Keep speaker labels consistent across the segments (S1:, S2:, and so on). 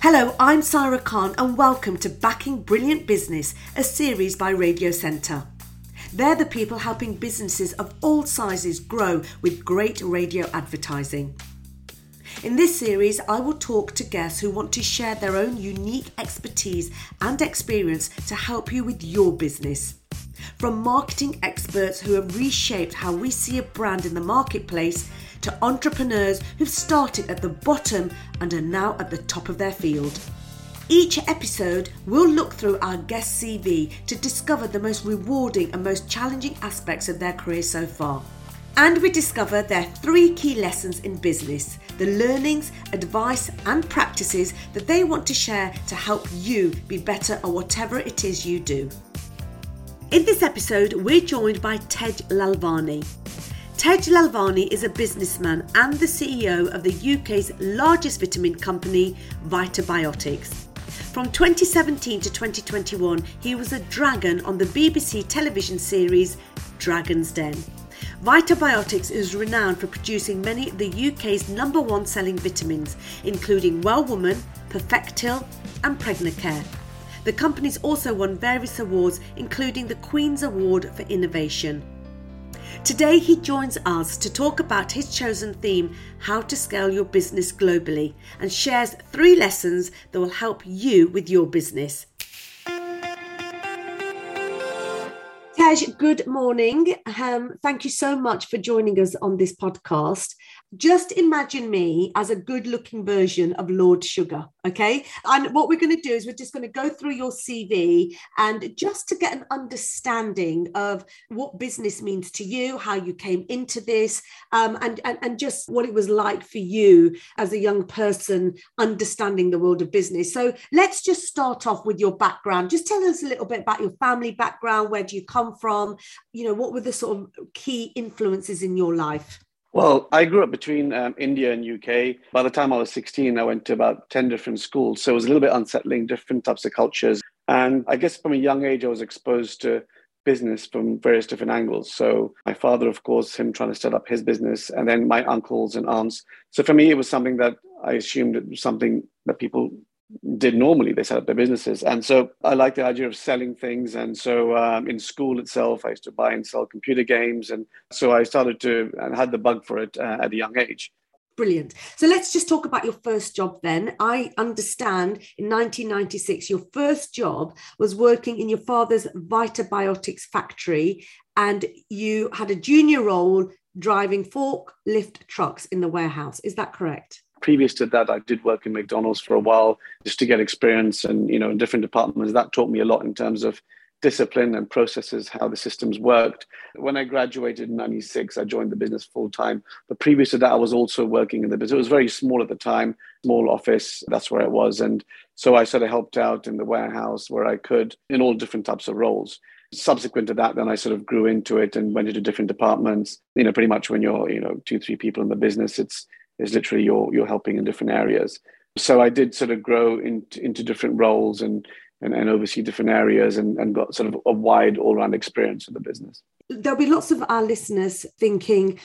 S1: Hello, I'm Saira Khan, and welcome to Backing Brilliant Business, a series by Radio Centre. They're the people helping businesses of all sizes grow with great radio advertising. In this series, I will talk to guests who want to share their own unique expertise and experience to help you with your business. From marketing experts who have reshaped how we see a brand in the marketplace to entrepreneurs who've started at the bottom and are now at the top of their field. Each episode, we'll look through our guest CV to discover the most rewarding and most challenging aspects of their career so far. And we discover their three key lessons in business the learnings, advice, and practices that they want to share to help you be better at whatever it is you do. In this episode, we're joined by Tej Lalvani. Tej Lalvani is a businessman and the CEO of the UK's largest vitamin company, Vitabiotics. From 2017 to 2021, he was a dragon on the BBC television series Dragon's Den. Vitabiotics is renowned for producing many of the UK's number one selling vitamins, including Well Woman, Perfectil, and Pregnacare. The company's also won various awards, including the Queen's Award for Innovation. Today, he joins us to talk about his chosen theme, how to scale your business globally, and shares three lessons that will help you with your business. Tej, good morning. Um, thank you so much for joining us on this podcast just imagine me as a good looking version of Lord Sugar. Okay. And what we're going to do is we're just going to go through your CV and just to get an understanding of what business means to you, how you came into this, um, and, and, and just what it was like for you as a young person understanding the world of business. So let's just start off with your background. Just tell us a little bit about your family background. Where do you come from? You know, what were the sort of key influences in your life?
S2: Well, I grew up between um, India and UK. By the time I was 16, I went to about 10 different schools. So it was a little bit unsettling, different types of cultures. And I guess from a young age, I was exposed to business from various different angles. So my father, of course, him trying to set up his business, and then my uncles and aunts. So for me, it was something that I assumed it was something that people did normally. They set up their businesses. And so I like the idea of selling things. And so um, in school itself, I used to buy and sell computer games. And so I started to and had the bug for it uh, at a young age.
S1: Brilliant. So let's just talk about your first job then. I understand in 1996, your first job was working in your father's Vitabiotics factory, and you had a junior role driving forklift trucks in the warehouse. Is that correct?
S2: Previous to that, I did work in McDonald's for a while just to get experience and, you know, in different departments. That taught me a lot in terms of discipline and processes, how the systems worked. When I graduated in 96, I joined the business full time. But previous to that, I was also working in the business. It was very small at the time, small office. That's where it was. And so I sort of helped out in the warehouse where I could in all different types of roles. Subsequent to that, then I sort of grew into it and went into different departments. You know, pretty much when you're, you know, two, three people in the business, it's is literally you're you're helping in different areas. So I did sort of grow into into different roles and and, and oversee different areas and, and got sort of a wide all round experience of the business.
S1: There'll be lots of our listeners thinking,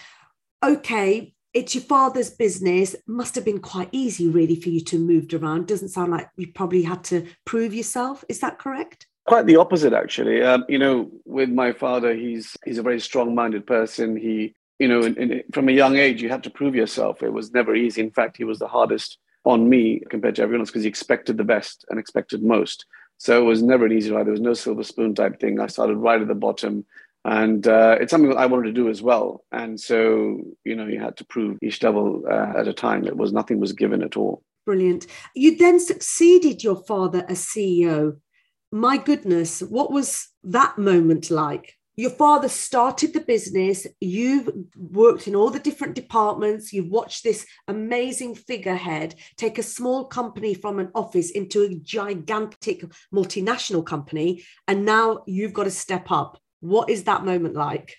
S1: okay, it's your father's business. Must have been quite easy, really, for you to move around. Doesn't sound like you probably had to prove yourself. Is that correct?
S2: Quite the opposite, actually. Um, you know, with my father, he's he's a very strong-minded person. He you know, in, in, from a young age, you had to prove yourself. It was never easy. In fact, he was the hardest on me compared to everyone else because he expected the best and expected most. So it was never an easy ride. There was no silver spoon type thing. I started right at the bottom. And uh, it's something that I wanted to do as well. And so, you know, you had to prove each level uh, at a time. It was nothing was given at all.
S1: Brilliant. You then succeeded your father as CEO. My goodness, what was that moment like? Your father started the business. You've worked in all the different departments. You've watched this amazing figurehead take a small company from an office into a gigantic multinational company and now you've got to step up. What is that moment like?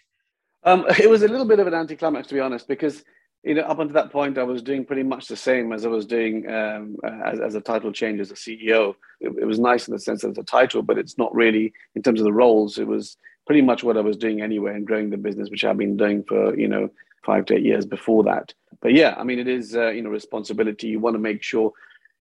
S2: Um, it was a little bit of an anticlimax to be honest because you know up until that point i was doing pretty much the same as i was doing um, as, as, a title change as a ceo it, it was nice in the sense of the title but it's not really in terms of the roles it was pretty much what I was doing anyway and growing the business, which I've been doing for, you know, five to eight years before that. But yeah, I mean, it is, uh, you know, responsibility. You want to make sure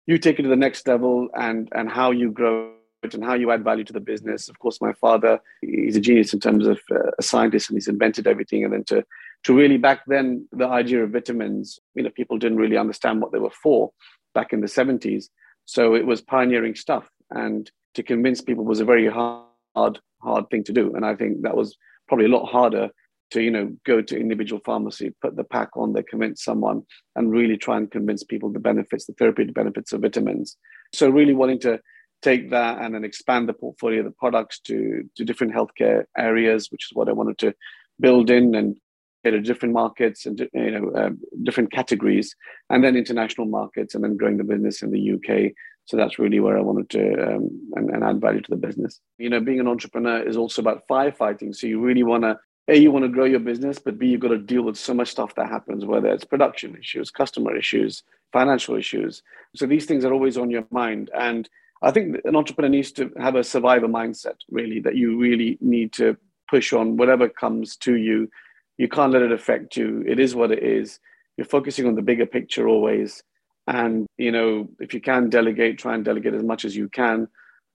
S2: you take it to the next level and and how you grow it and how you add value to the business. Of course, my father, he's a genius in terms of uh, a scientist and he's invented everything. And then to to really back then the idea of vitamins, you know, people didn't really understand what they were for back in the 70s. So it was pioneering stuff. And to convince people was a very hard, hard hard thing to do. And I think that was probably a lot harder to you know go to individual pharmacy put the pack on there convince someone and really try and convince people the benefits the therapeutic benefits of vitamins so really wanting to take that and then expand the portfolio of the products to to different healthcare areas which is what i wanted to build in and at different markets and you know uh, different categories and then international markets and then growing the business in the uk so that's really where i wanted to um, and, and add value to the business. You know being an entrepreneur is also about firefighting. So you really want to a you want to grow your business but b you've got to deal with so much stuff that happens whether it's production issues customer issues financial issues. So these things are always on your mind. And i think an entrepreneur needs to have a survivor mindset really that you really need to push on whatever comes to you. You can't let it affect you. It is what it is. You're focusing on the bigger picture always and you know if you can delegate try and delegate as much as you can.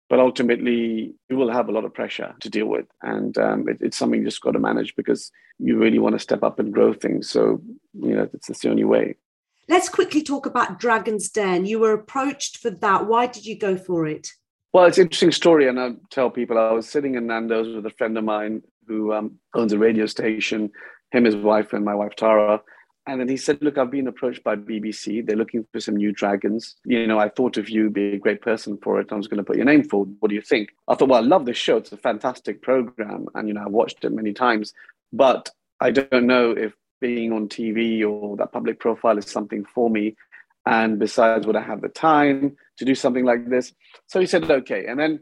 S2: But ultimately you will have a lot of pressure to deal with. And um, it, it's something you just got to manage because you really want to step up and grow things. So you know it's, it's the only way.
S1: Let's quickly talk about dragon's den. You were approached for that. Why did you go for it?
S2: Well it's an interesting story and i tell people. I was sitting in nando's with a friend of mine who um, owns a radio station. Him his wife and my wife tara and then he said, Look, I've been approached by BBC. They're looking for some new dragons. You know, I thought of you be a great person for it. I was going to put your name forward. What do you think? I thought, Well, I love this show. It's a fantastic program. And, you know, I've watched it many times. But I don't know if being on TV or that public profile is something for me. And besides, would I have the time to do something like this? So he said, Okay. And then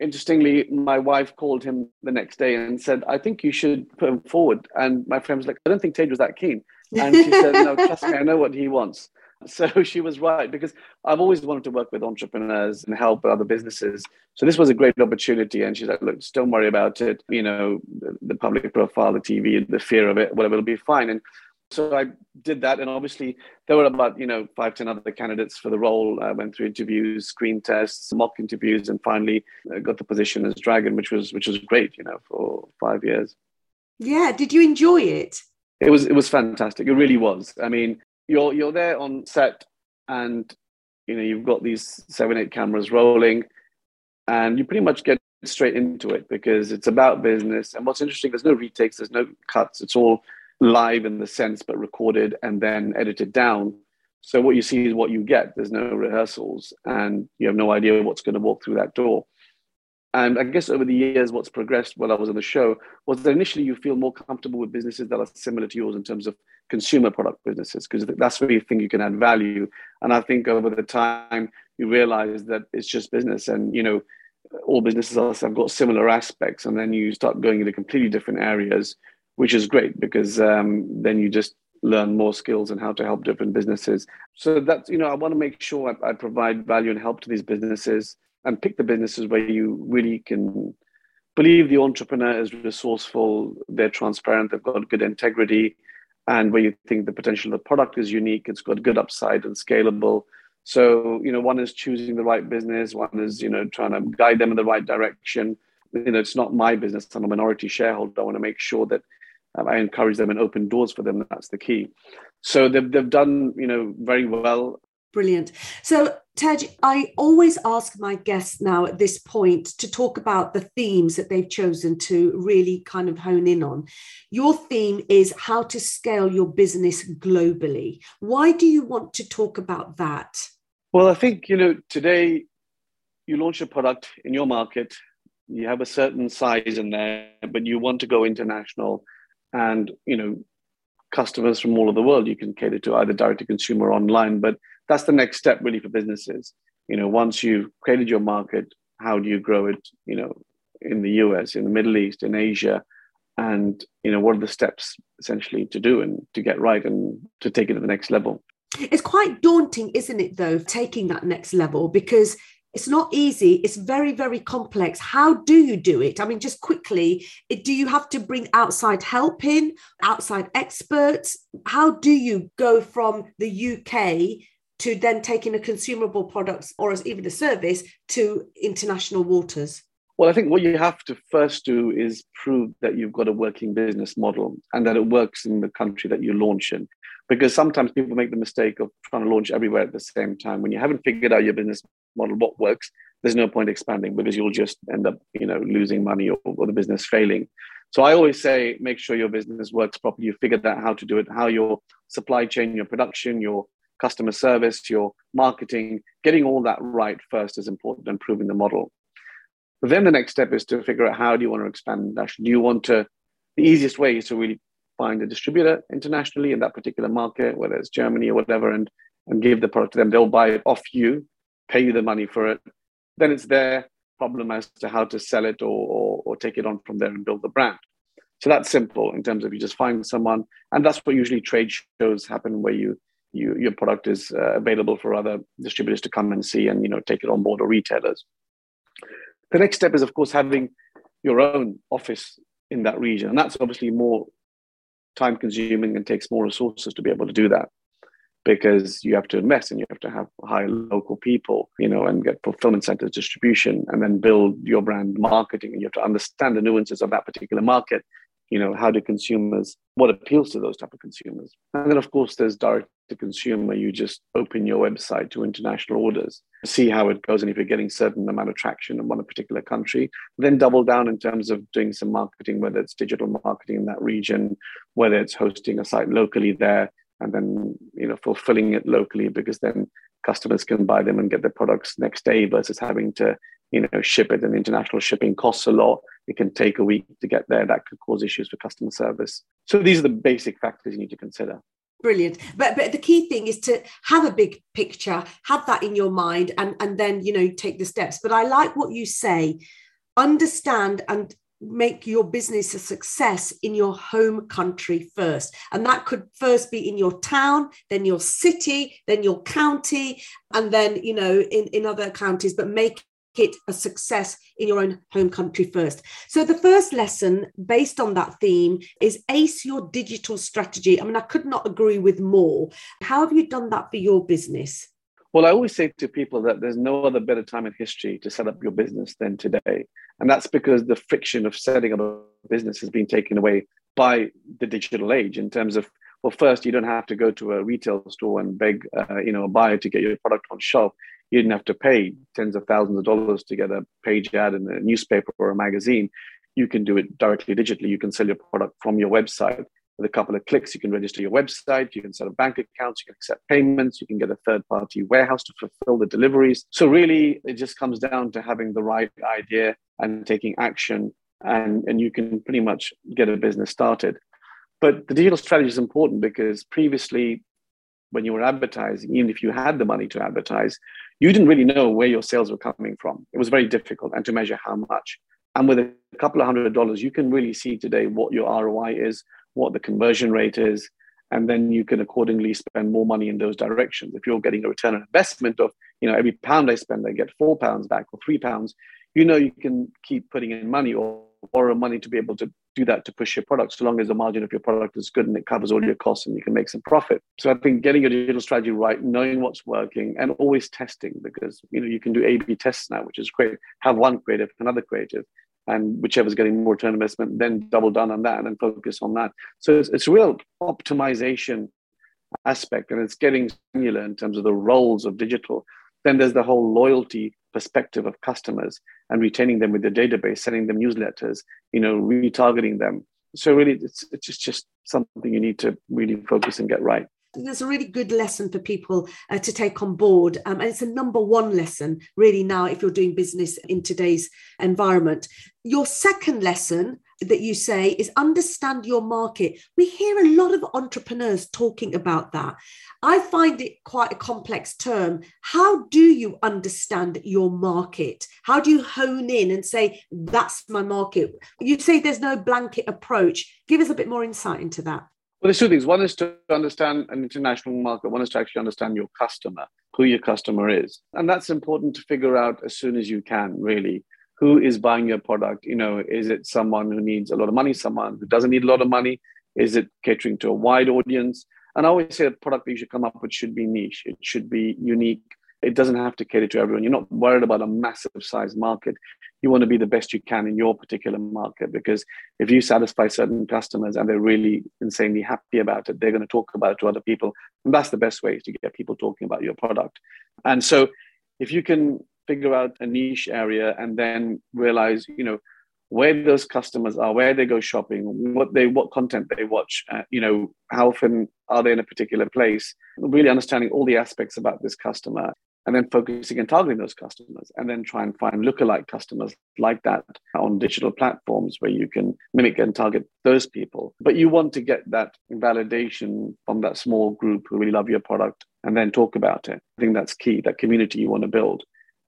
S2: interestingly, my wife called him the next day and said, I think you should put him forward. And my friend was like, I don't think Tej was that keen. And she said, No, trust me, I know what he wants. So she was right because I've always wanted to work with entrepreneurs and help other businesses. So this was a great opportunity. And she's like, Look, just don't worry about it. You know, the, the public profile, the TV, the fear of it, whatever, it'll be fine. And so I did that, and obviously there were about you know five ten other candidates for the role. I went through interviews, screen tests, mock interviews, and finally uh, got the position as Dragon, which was which was great, you know, for five years.
S1: Yeah, did you enjoy it?
S2: It was it was fantastic. It really was. I mean, you're you're there on set, and you know you've got these seven eight cameras rolling, and you pretty much get straight into it because it's about business. And what's interesting, there's no retakes, there's no cuts. It's all live in the sense, but recorded and then edited down. So what you see is what you get. There's no rehearsals, and you have no idea what's going to walk through that door. And I guess over the years, what's progressed while I was on the show was that initially you feel more comfortable with businesses that are similar to yours in terms of consumer product businesses, because that's where you think you can add value. And I think over the time, you realize that it's just business. And, you know, all businesses have got similar aspects. And then you start going into completely different areas, which is great because um, then you just learn more skills and how to help different businesses. So that's, you know, I want to make sure I, I provide value and help to these businesses and pick the businesses where you really can believe the entrepreneur is resourceful, they're transparent, they've got good integrity, and where you think the potential of the product is unique, it's got good upside and scalable. So, you know, one is choosing the right business, one is, you know, trying to guide them in the right direction. You know, it's not my business. I'm a minority shareholder. I want to make sure that um, I encourage them and open doors for them. That's the key. So they've, they've done, you know, very well.
S1: Brilliant. So, Tej, I always ask my guests now at this point to talk about the themes that they've chosen to really kind of hone in on. Your theme is how to scale your business globally. Why do you want to talk about that?
S2: Well, I think, you know, today you launch a product in your market, you have a certain size in there, but you want to go international and, you know, customers from all over the world you can cater to either direct to consumer online. But that's the next step really for businesses. You know, once you've created your market, how do you grow it? You know, in the US, in the Middle East, in Asia, and you know, what are the steps essentially to do and to get right and to take it to the next level?
S1: It's quite daunting, isn't it, though, taking that next level because it's not easy it's very very complex how do you do it i mean just quickly do you have to bring outside help in outside experts how do you go from the uk to then taking a consumable product or as even a service to international waters?
S2: Well, I think what you have to first do is prove that you've got a working business model and that it works in the country that you launch in. Because sometimes people make the mistake of trying to launch everywhere at the same time. When you haven't figured out your business model, what works, there's no point expanding because you'll just end up, you know, losing money or, or the business failing. So I always say, make sure your business works properly. You figure out how to do it, how your supply chain, your production, your customer service, your marketing, getting all that right first is important and proving the model. But then the next step is to figure out how do you want to expand internationally? Do you want to, the easiest way is to really find a distributor internationally in that particular market, whether it's Germany or whatever, and, and give the product to them. They'll buy it off you, pay you the money for it. Then it's their problem as to how to sell it or, or, or take it on from there and build the brand. So that's simple in terms of you just find someone, and that's what usually trade shows happen where you you, your product is uh, available for other distributors to come and see and you know take it on board or retailers. The next step is, of course, having your own office in that region, and that's obviously more time consuming and takes more resources to be able to do that because you have to invest and you have to have hire local people, you know, and get fulfillment centers, distribution, and then build your brand marketing. And you have to understand the nuances of that particular market you know how do consumers what appeals to those type of consumers? And then of course there's direct to consumer. You just open your website to international orders see how it goes and if you're getting certain amount of traction in one particular country then double down in terms of doing some marketing whether it's digital marketing in that region whether it's hosting a site locally there and then you know fulfilling it locally because then customers can buy them and get their products next day versus having to you know ship it. And international shipping costs a lot it can take a week to get there. That could cause issues for customer service. So these are the basic factors you need to consider.
S1: Brilliant. But but the key thing is to have a big picture have that in your mind and and then you know take the steps. But i like what you say. Understand and make your business a success in your home country first. And that could first be in your town, then your city, then your county, and then, you know, in, in other counties, but make it a success in your own home country first. So, the first lesson based on that theme is ace your digital strategy. I mean, I could not agree with more. How have you done that for your business?
S2: Well, I always say to people that there's no other better time in history to set up your business than today. And that's because the friction of setting up a business has been taken away by the digital age in terms of well first you don't have to go to a retail store and beg uh, you know a buyer to get your product on shelf you didn't have to pay tens of thousands of dollars to get a page ad in a newspaper or a magazine. You can do it directly digitally. You can sell your product from your website. With a couple of clicks, you can register your website, you can set up bank accounts, you can accept payments, you can get a third party warehouse to fulfill the deliveries. So, really, it just comes down to having the right idea and taking action, and, and you can pretty much get a business started. But the digital strategy is important because previously, when you were advertising, even if you had the money to advertise, you didn't really know where your sales were coming from. It was very difficult and to measure how much. And with a couple of hundred dollars, you can really see today what your ROI is, what the conversion rate is, and then you can accordingly spend more money in those directions. If you're getting a return on investment of, you know, every pound I spend, I get four pounds back or three pounds, you know you can keep putting in money or borrow money to be able to do that to push your product so long as the margin of your product is good and it covers all your costs and you can make some profit. So i think getting your digital strategy right knowing what's working and always testing because you know you can do a b tests now which is great. Have one creative another creative and whichever's getting more return investment then double down on that and then focus on that. So it's, it's real optimization aspect and it's getting granular in terms of the roles of digital. Then there's the whole loyalty perspective of customers and retaining them with the database, sending them newsletters, you know, retargeting them. So really, it's it's just, just something you need to really focus and get right
S1: there's a really good lesson for people uh, to take on board. Um, and it's a number one lesson, really, now if you're doing business in today's environment. Your second lesson that you say is understand your market. We hear a lot of entrepreneurs talking about that. I find it quite a complex term. How do you understand your market? How do you hone in and say, that's my market? You say there's no blanket approach. Give us a bit more insight into that.
S2: Well, there's two things. One is to understand an international market. One is to actually understand your customer, who your customer is. And that's important to figure out as soon as you can, really who is buying your product you know is it someone who needs a lot of money someone who doesn't need a lot of money is it catering to a wide audience And I always say the product that you should come up with should be niche. It should be unique. It doesn't have to cater to everyone. You're not worried about a massive size market. You want to be the best you can in your particular market because if you satisfy certain customers and they're really insanely happy about it, they're going to talk about it to other people. And that's the best way to get people talking about your product. And so if you can figure out a niche area and then realize, you know, where those customers are, where they go shopping, what they what content they watch, uh, you know, how often are they in a particular place, really understanding all the aspects about this customer, and then focusing and targeting those customers, and then try and find lookalike customers like that on digital platforms where you can mimic and target those people. But you want to get that validation from that small group who really love your product and then talk about it. I think that's key. That community you want to build.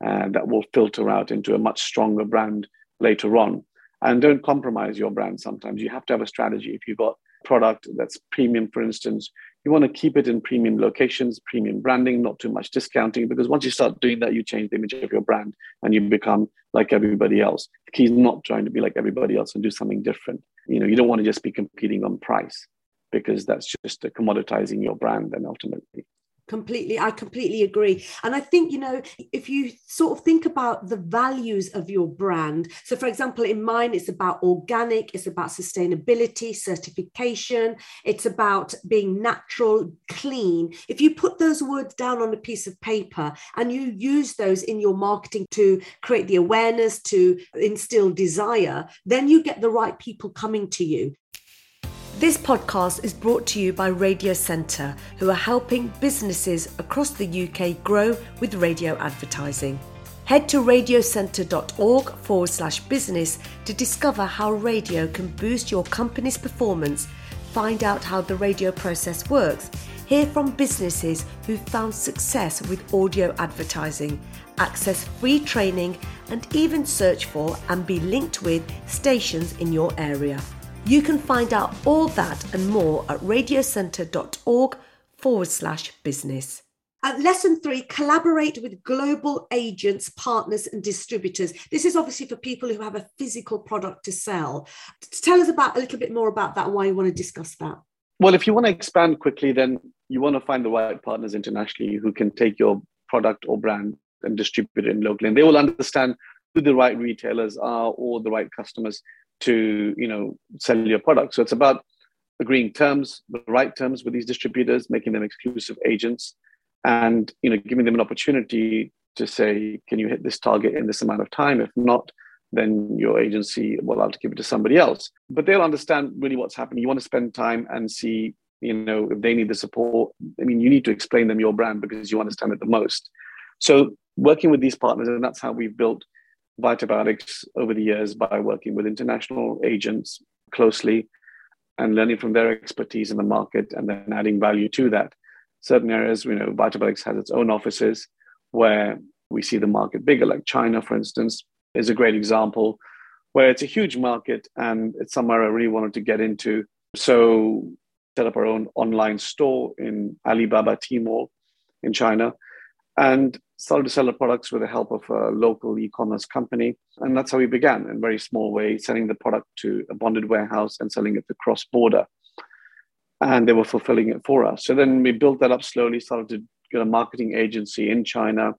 S2: Uh, that will filter out into a much stronger brand later on. And don't compromise your brand sometimes. You have to have a strategy. If you've got product that's premium, for instance, you want to keep it in premium locations, premium branding, not too much discounting, because once you start doing that, you change the image of your brand and you become like everybody else. The key is not trying to be like everybody else and do something different. You know, you don't want to just be competing on price because that's just commoditizing your brand and ultimately
S1: completely i completely agree. And i think you know if you sort of think about the values of your brand so for example in mine it's about organic it's about sustainability certification it's about being natural clean. If you put those words down on a piece of paper and you use those in your marketing to create the awareness to instill desire then you get the right people coming to you this podcast is brought to you by Radio Centre, who are helping businesses across the UK grow with radio advertising. Head to radiocentre.org forward slash business to discover how radio can boost your company's performance, find out how the radio process works, hear from businesses who've found success with audio advertising, access free training, and even search for and be linked with stations in your area. You can find out all that and more at radiocentre.org forward slash business. At lesson three, collaborate with global agents, partners, and distributors. This is obviously for people who have a physical product to sell. Tell us about a little bit more about that why you want to discuss that.
S2: Well, if you want to expand quickly, then you want to find the right partners internationally who can take your product or brand and distribute it in locally. And they will understand who the right retailers are or the right customers to you know sell your product. So it's about agreeing terms, the right terms with these distributors, making them exclusive agents, and you know giving them an opportunity to say, can you hit this target in this amount of time? If not, then your agency will have to give it to somebody else. But they'll understand really what's happening. You want to spend time and see, you know, if they need the support. I mean, you need to explain them your brand because you understand it the most. So working with these partners, and that's how we've built Vitabiotics over the years by working with international agents closely and learning from their expertise in the market and then adding value to that. Certain areas, you know, Vitabiotics has its own offices where we see the market bigger, like China, for instance, is a great example where it's a huge market and it's somewhere I really wanted to get into. So set up our own online store in Alibaba Tmall in China and started to sell the products with the help of a local e-commerce company. And that's how we began in a very small way, selling the product to a bonded warehouse and selling it to cross-border. And they were fulfilling it for us. So then we built that up slowly, started to get a marketing agency in China.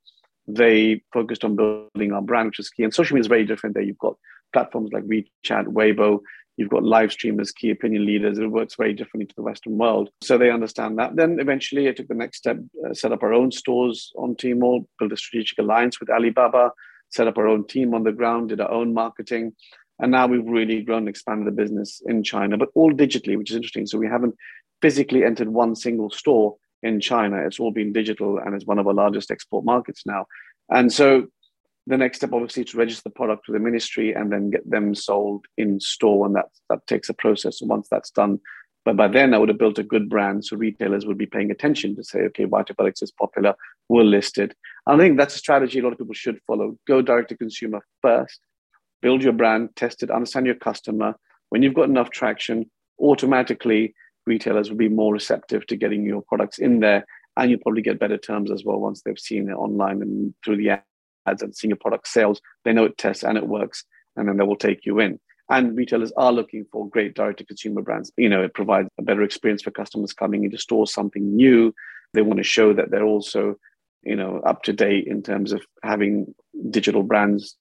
S2: They focused on building our brand, which is key. And social media is very different there. You've got platforms like WeChat, Weibo, You've got live streamers, key opinion leaders. It works very differently to the Western world. So they understand that. Then eventually I took the next step, uh, set up our own stores on Tmall, built a strategic alliance with Alibaba, set up our own team on the ground, did our own marketing. And now we've really grown and expanded the business in China, but all digitally, which is interesting. So we haven't physically entered one single store in China. It's all been digital and it's one of our largest export markets now. And so the next step obviously to register the product with the ministry and then get them sold in store and that that takes a process. Once that's done but by then i would have built a good brand so retailers would be paying attention to say okay Vitabiotics is popular we'll list it i think that's a strategy a lot of people should follow. Go direct to consumer first build your brand test it understand your customer. When you've got enough traction automatically retailers will be more receptive to getting your products in there and you'll probably get better terms as well once they've seen it online and through the ads and seeing your product sales, they know it tests and it works, and then they will take you in. And retailers are looking for great direct to consumer brands. You know, it provides a better experience for customers coming into stores, something new. They want to show that they're also, you know, up to date in terms of having digital brands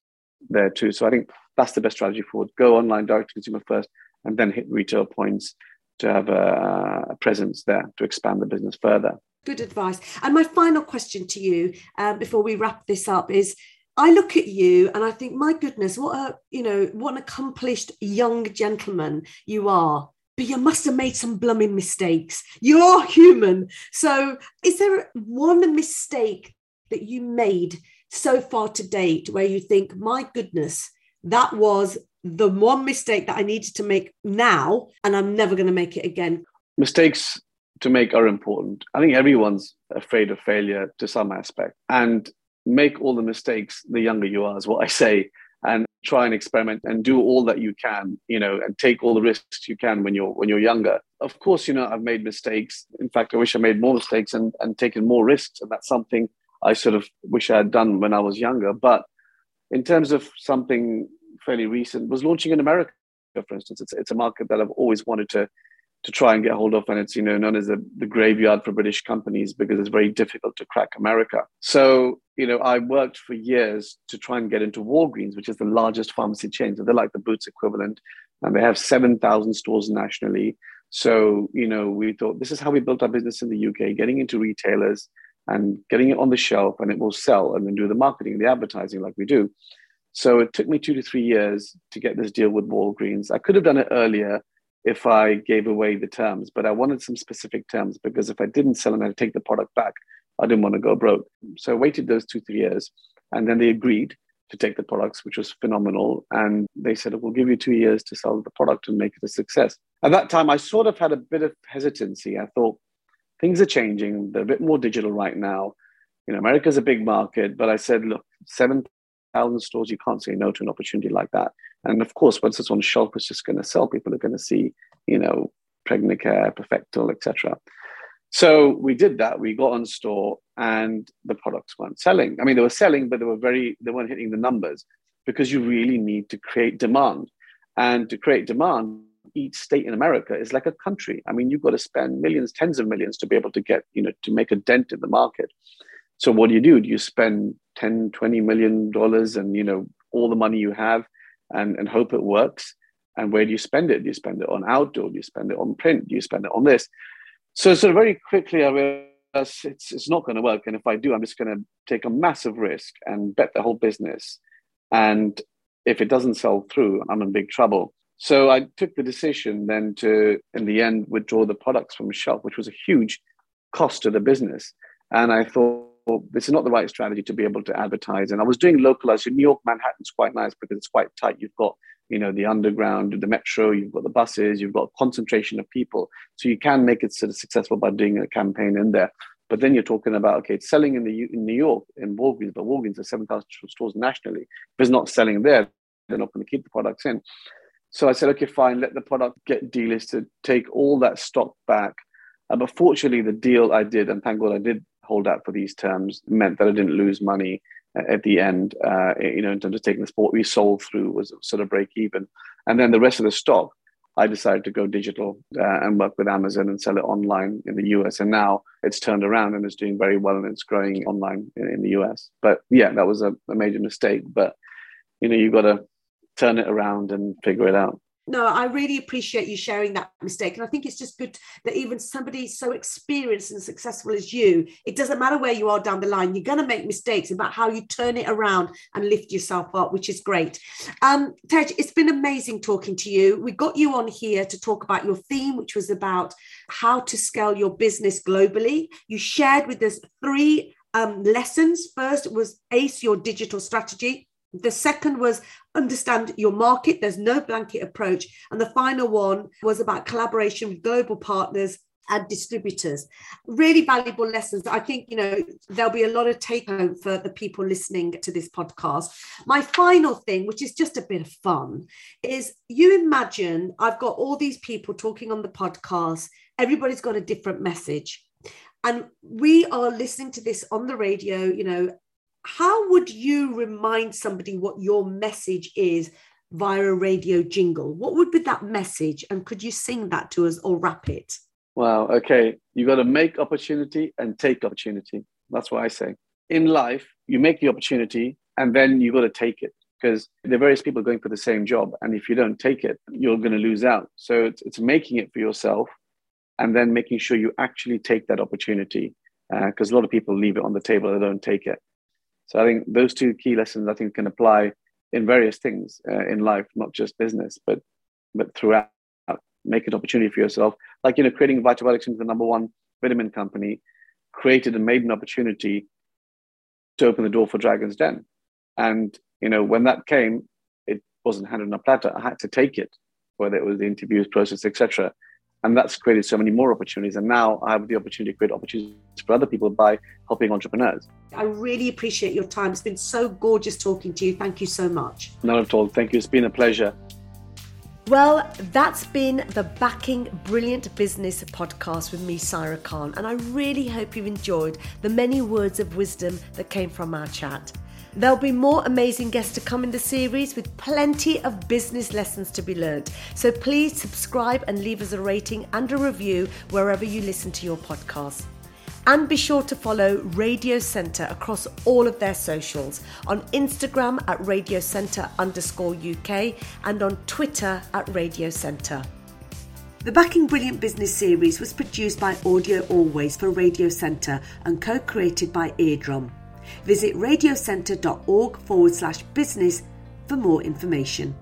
S2: there too. So I think that's the best strategy forward. Go online, direct to consumer first, and then hit retail points to have a, a presence there to expand the business further.
S1: Good advice. And my final question to you um, before we wrap this up is I look at you and I think, my goodness, what a you know what an accomplished young gentleman you are. But you must have made some blooming mistakes. You're human. So, is there one mistake that you made so far to date where you think, my goodness, that was the one mistake that I needed to make now, and I'm never going to make it again?
S2: Mistakes to make are important. I think everyone's afraid of failure to some aspect. And make all the mistakes the younger you are, is what I say, and try and experiment and do all that you can, you know, and take all the risks you can when you're when you're younger. Of course, you know, I've made mistakes. In fact, I wish I made more mistakes and, and taken more risks. And that's something I sort of wish I had done when I was younger. But in terms of something fairly recent, was launching in America, for instance. It's, it's a market that I've always wanted to to try and get hold of, and it's you know known as the, the graveyard for British companies because it's very difficult to crack America. So you know I worked for years to try and get into Walgreens, which is the largest pharmacy chain. So they're like the Boots equivalent, and they have seven thousand stores nationally. So you know we thought this is how we built our business in the UK, getting into retailers and getting it on the shelf, and it will sell, and then do the marketing, the advertising like we do. So it took me two to three years to get this deal with Walgreens. I could have done it earlier if I gave away the terms, but I wanted some specific terms because if I didn't sell them and I take the product back, I didn't want to go broke. So I waited those two, three years. And then they agreed to take the products, which was phenomenal. And they said, we'll give you two years to sell the product and make it a success. At that time, I sort of had a bit of hesitancy. I thought things are changing. They're a bit more digital right now. You know, America's a big market, but I said, look, 7,000 stores, you can't say no to an opportunity like that. And of course, once it's on shelf, it's just going to sell. People are going to see, you know, Pregnacare, Perfectil, etc. So we did that. We got on store, and the products weren't selling. I mean, they were selling, but they were very they weren't hitting the numbers because you really need to create demand. And to create demand, each state in America is like a country. I mean, you've got to spend millions, tens of millions to be able to get, you know, to make a dent in the market. So what do you do? Do you spend 10, 20 million dollars and, you know, all the money you have and, and hope it works. And where do you spend it? Do you spend it on outdoor? Do you spend it on print? Do you spend it on this? So, so very quickly, I realized it's, it's not going to work. And if I do, I'm just going to take a massive risk and bet the whole business. And if it doesn't sell through, I'm in big trouble. So I took the decision then to, in the end, withdraw the products from the shelf, which was a huge cost to the business. And I thought, this is not the right strategy to be able to advertise. And I was doing localized New York, Manhattan's quite nice because it's quite tight. You've got, you know, the underground, the metro, you've got the buses, you've got concentration of people. So you can make it sort of successful by doing a campaign in there. But then you're talking about, okay, it's selling in the in New York in Walgreens, but Walgreens has 7,000 stores nationally. If it's not selling there, they're not going to keep the products in. So I said, okay, fine, let the product get delisted, take all that stock back. Uh, but fortunately, the deal I did, and thank God I did hold out for these terms meant that I didn't lose money at the end. Uh, you know, in terms of taking the sport we sold through was sort of break even, and then the rest of the stock. I decided to go digital uh, and work with Amazon and sell it online in the US. And now it's turned around and it's doing very well and it's growing online in, in the US. But yeah, that was a, a major mistake. But you know, you've got to turn it around and figure it out
S1: no, I really appreciate you sharing that mistake. And I think it's just good that even somebody so experienced and successful as you, it doesn't matter where you are down the line, you're going to make mistakes about how you turn it around and lift yourself up, which is great. Um, Tej, it's been amazing talking to you. We got you on here to talk about your theme, which was about how to scale your business globally. You shared with us three um, lessons. First was ACE your digital strategy. The second was understand your market. There's no blanket approach. And the final one was about collaboration with global partners and distributors. Really valuable lessons. I think, you know, there'll be a lot of take home for the people listening to this podcast. My final thing, which is just a bit of fun, is you imagine I've got all these people talking on the podcast, everybody's got a different message. And we are listening to this on the radio, you know, how would you remind somebody what your message is via a radio jingle, what would be that message? And could you sing that to us or rap it?
S2: Wow. Okay. You got to make opportunity and take opportunity. That's what I say. In life, you make the opportunity and then you got to take it because there are various people going for the same job. And if you don't take it, you're going to lose out. So it's, it's making it for yourself and then making sure you actually take that opportunity because uh, a lot of people leave it on the table they don't take it. So I think those two key lessons I think can apply in various things uh, in life, not just business, but but throughout. Make an opportunity for yourself, like you know, creating Vitalix into the number one vitamin company, created and made an opportunity to open the door for Dragon's Den, and you know when that came, it wasn't handed on a platter. I had to take it, whether it was the interviews process, etc and that's created so many more opportunities. And now i have the opportunity to create opportunities for other people by helping entrepreneurs.
S1: I really appreciate your time. It's been so gorgeous talking to you. Thank you so much.
S2: Not at all. Thank you. It's been a pleasure.
S1: Well, that's been the Backing Brilliant Business podcast with me, Saira Khan, and I really hope you've enjoyed the many words of wisdom that came from our chat. There'll be more amazing guests to come in the series with plenty of business lessons to be learned. So please subscribe and leave us a rating and a review wherever you listen to your podcast. And be sure to follow Radio Centre across all of their socials on Instagram at Radio Centre underscore UK and on Twitter at Radio Centre. The Backing Brilliant Business series was produced by Audio Always for Radio Centre and co created by Eardrum. Visit radiocentre.org forward slash business for more information.